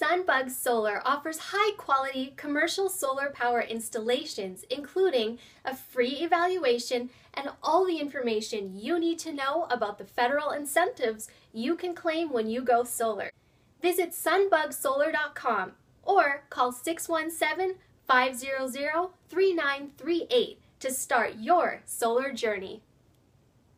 Sunbug Solar offers high quality commercial solar power installations, including a free evaluation and all the information you need to know about the federal incentives you can claim when you go solar. Visit sunbugsolar.com or call 617 500 3938 to start your solar journey.